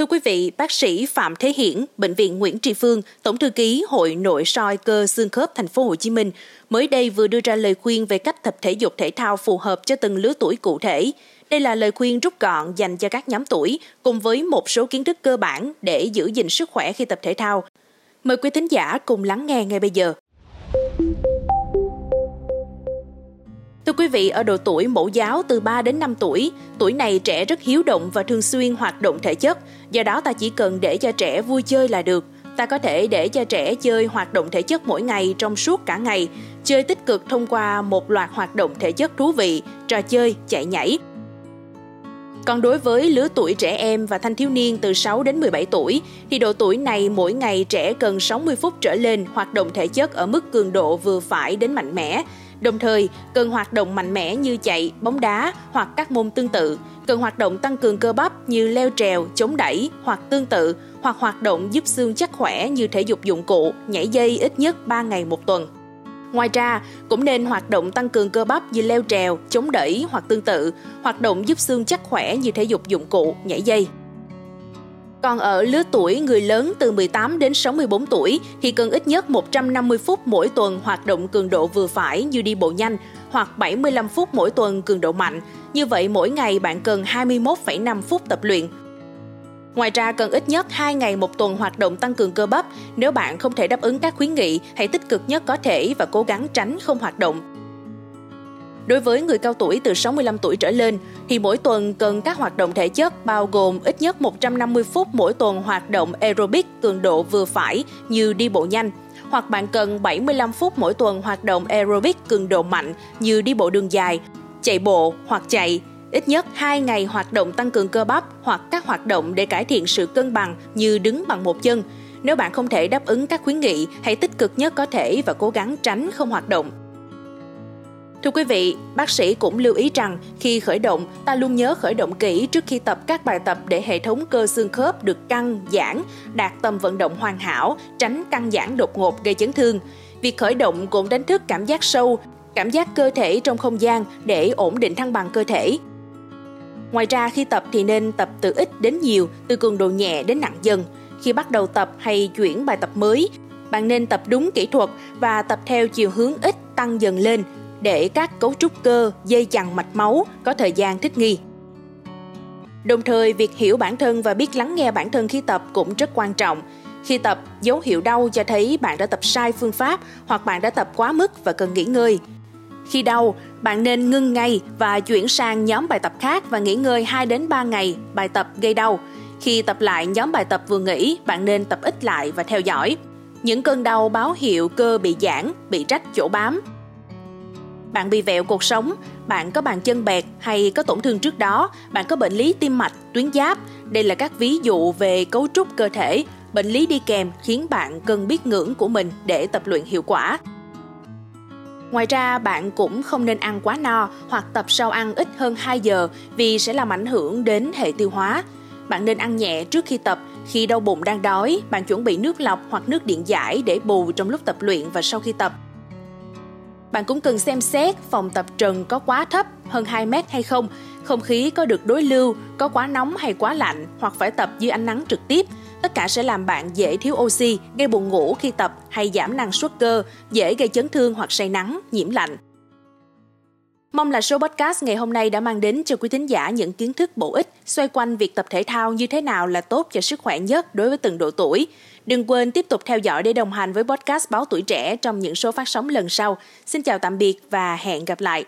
Thưa quý vị, bác sĩ Phạm Thế Hiển, bệnh viện Nguyễn Tri Phương, tổng thư ký Hội Nội soi cơ xương khớp thành phố Hồ Chí Minh mới đây vừa đưa ra lời khuyên về cách tập thể dục thể thao phù hợp cho từng lứa tuổi cụ thể. Đây là lời khuyên rút gọn dành cho các nhóm tuổi cùng với một số kiến thức cơ bản để giữ gìn sức khỏe khi tập thể thao. Mời quý thính giả cùng lắng nghe ngay bây giờ. Thưa quý vị, ở độ tuổi mẫu giáo từ 3 đến 5 tuổi, tuổi này trẻ rất hiếu động và thường xuyên hoạt động thể chất, do đó ta chỉ cần để cho trẻ vui chơi là được. Ta có thể để cho trẻ chơi hoạt động thể chất mỗi ngày trong suốt cả ngày, chơi tích cực thông qua một loạt hoạt động thể chất thú vị, trò chơi, chạy nhảy. Còn đối với lứa tuổi trẻ em và thanh thiếu niên từ 6 đến 17 tuổi thì độ tuổi này mỗi ngày trẻ cần 60 phút trở lên hoạt động thể chất ở mức cường độ vừa phải đến mạnh mẽ Đồng thời, cần hoạt động mạnh mẽ như chạy, bóng đá hoặc các môn tương tự, cần hoạt động tăng cường cơ bắp như leo trèo, chống đẩy hoặc tương tự, hoặc hoạt động giúp xương chắc khỏe như thể dục dụng cụ, nhảy dây ít nhất 3 ngày một tuần. Ngoài ra, cũng nên hoạt động tăng cường cơ bắp như leo trèo, chống đẩy hoặc tương tự, hoạt động giúp xương chắc khỏe như thể dục dụng cụ, nhảy dây. Còn ở lứa tuổi người lớn từ 18 đến 64 tuổi thì cần ít nhất 150 phút mỗi tuần hoạt động cường độ vừa phải như đi bộ nhanh hoặc 75 phút mỗi tuần cường độ mạnh. Như vậy mỗi ngày bạn cần 21,5 phút tập luyện. Ngoài ra cần ít nhất 2 ngày một tuần hoạt động tăng cường cơ bắp. Nếu bạn không thể đáp ứng các khuyến nghị, hãy tích cực nhất có thể và cố gắng tránh không hoạt động. Đối với người cao tuổi từ 65 tuổi trở lên thì mỗi tuần cần các hoạt động thể chất bao gồm ít nhất 150 phút mỗi tuần hoạt động aerobic cường độ vừa phải như đi bộ nhanh hoặc bạn cần 75 phút mỗi tuần hoạt động aerobic cường độ mạnh như đi bộ đường dài, chạy bộ hoặc chạy, ít nhất 2 ngày hoạt động tăng cường cơ bắp hoặc các hoạt động để cải thiện sự cân bằng như đứng bằng một chân. Nếu bạn không thể đáp ứng các khuyến nghị, hãy tích cực nhất có thể và cố gắng tránh không hoạt động. Thưa quý vị, bác sĩ cũng lưu ý rằng khi khởi động, ta luôn nhớ khởi động kỹ trước khi tập các bài tập để hệ thống cơ xương khớp được căng, giãn, đạt tầm vận động hoàn hảo, tránh căng giãn đột ngột gây chấn thương. Việc khởi động cũng đánh thức cảm giác sâu, cảm giác cơ thể trong không gian để ổn định thăng bằng cơ thể. Ngoài ra khi tập thì nên tập từ ít đến nhiều, từ cường độ nhẹ đến nặng dần. Khi bắt đầu tập hay chuyển bài tập mới, bạn nên tập đúng kỹ thuật và tập theo chiều hướng ít tăng dần lên để các cấu trúc cơ, dây chằng mạch máu có thời gian thích nghi. Đồng thời, việc hiểu bản thân và biết lắng nghe bản thân khi tập cũng rất quan trọng. Khi tập, dấu hiệu đau cho thấy bạn đã tập sai phương pháp hoặc bạn đã tập quá mức và cần nghỉ ngơi. Khi đau, bạn nên ngưng ngay và chuyển sang nhóm bài tập khác và nghỉ ngơi 2 đến 3 ngày bài tập gây đau. Khi tập lại nhóm bài tập vừa nghỉ, bạn nên tập ít lại và theo dõi. Những cơn đau báo hiệu cơ bị giãn, bị rách chỗ bám, bạn bị vẹo cuộc sống, bạn có bàn chân bẹt hay có tổn thương trước đó, bạn có bệnh lý tim mạch, tuyến giáp. Đây là các ví dụ về cấu trúc cơ thể, bệnh lý đi kèm khiến bạn cần biết ngưỡng của mình để tập luyện hiệu quả. Ngoài ra, bạn cũng không nên ăn quá no hoặc tập sau ăn ít hơn 2 giờ vì sẽ làm ảnh hưởng đến hệ tiêu hóa. Bạn nên ăn nhẹ trước khi tập, khi đau bụng đang đói, bạn chuẩn bị nước lọc hoặc nước điện giải để bù trong lúc tập luyện và sau khi tập. Bạn cũng cần xem xét phòng tập trần có quá thấp hơn 2 mét hay không, không khí có được đối lưu, có quá nóng hay quá lạnh hoặc phải tập dưới ánh nắng trực tiếp. Tất cả sẽ làm bạn dễ thiếu oxy, gây buồn ngủ khi tập hay giảm năng suất cơ, dễ gây chấn thương hoặc say nắng, nhiễm lạnh. Mong là số podcast ngày hôm nay đã mang đến cho quý thính giả những kiến thức bổ ích, xoay quanh việc tập thể thao như thế nào là tốt cho sức khỏe nhất đối với từng độ tuổi. Đừng quên tiếp tục theo dõi để đồng hành với podcast Báo Tuổi Trẻ trong những số phát sóng lần sau. Xin chào tạm biệt và hẹn gặp lại.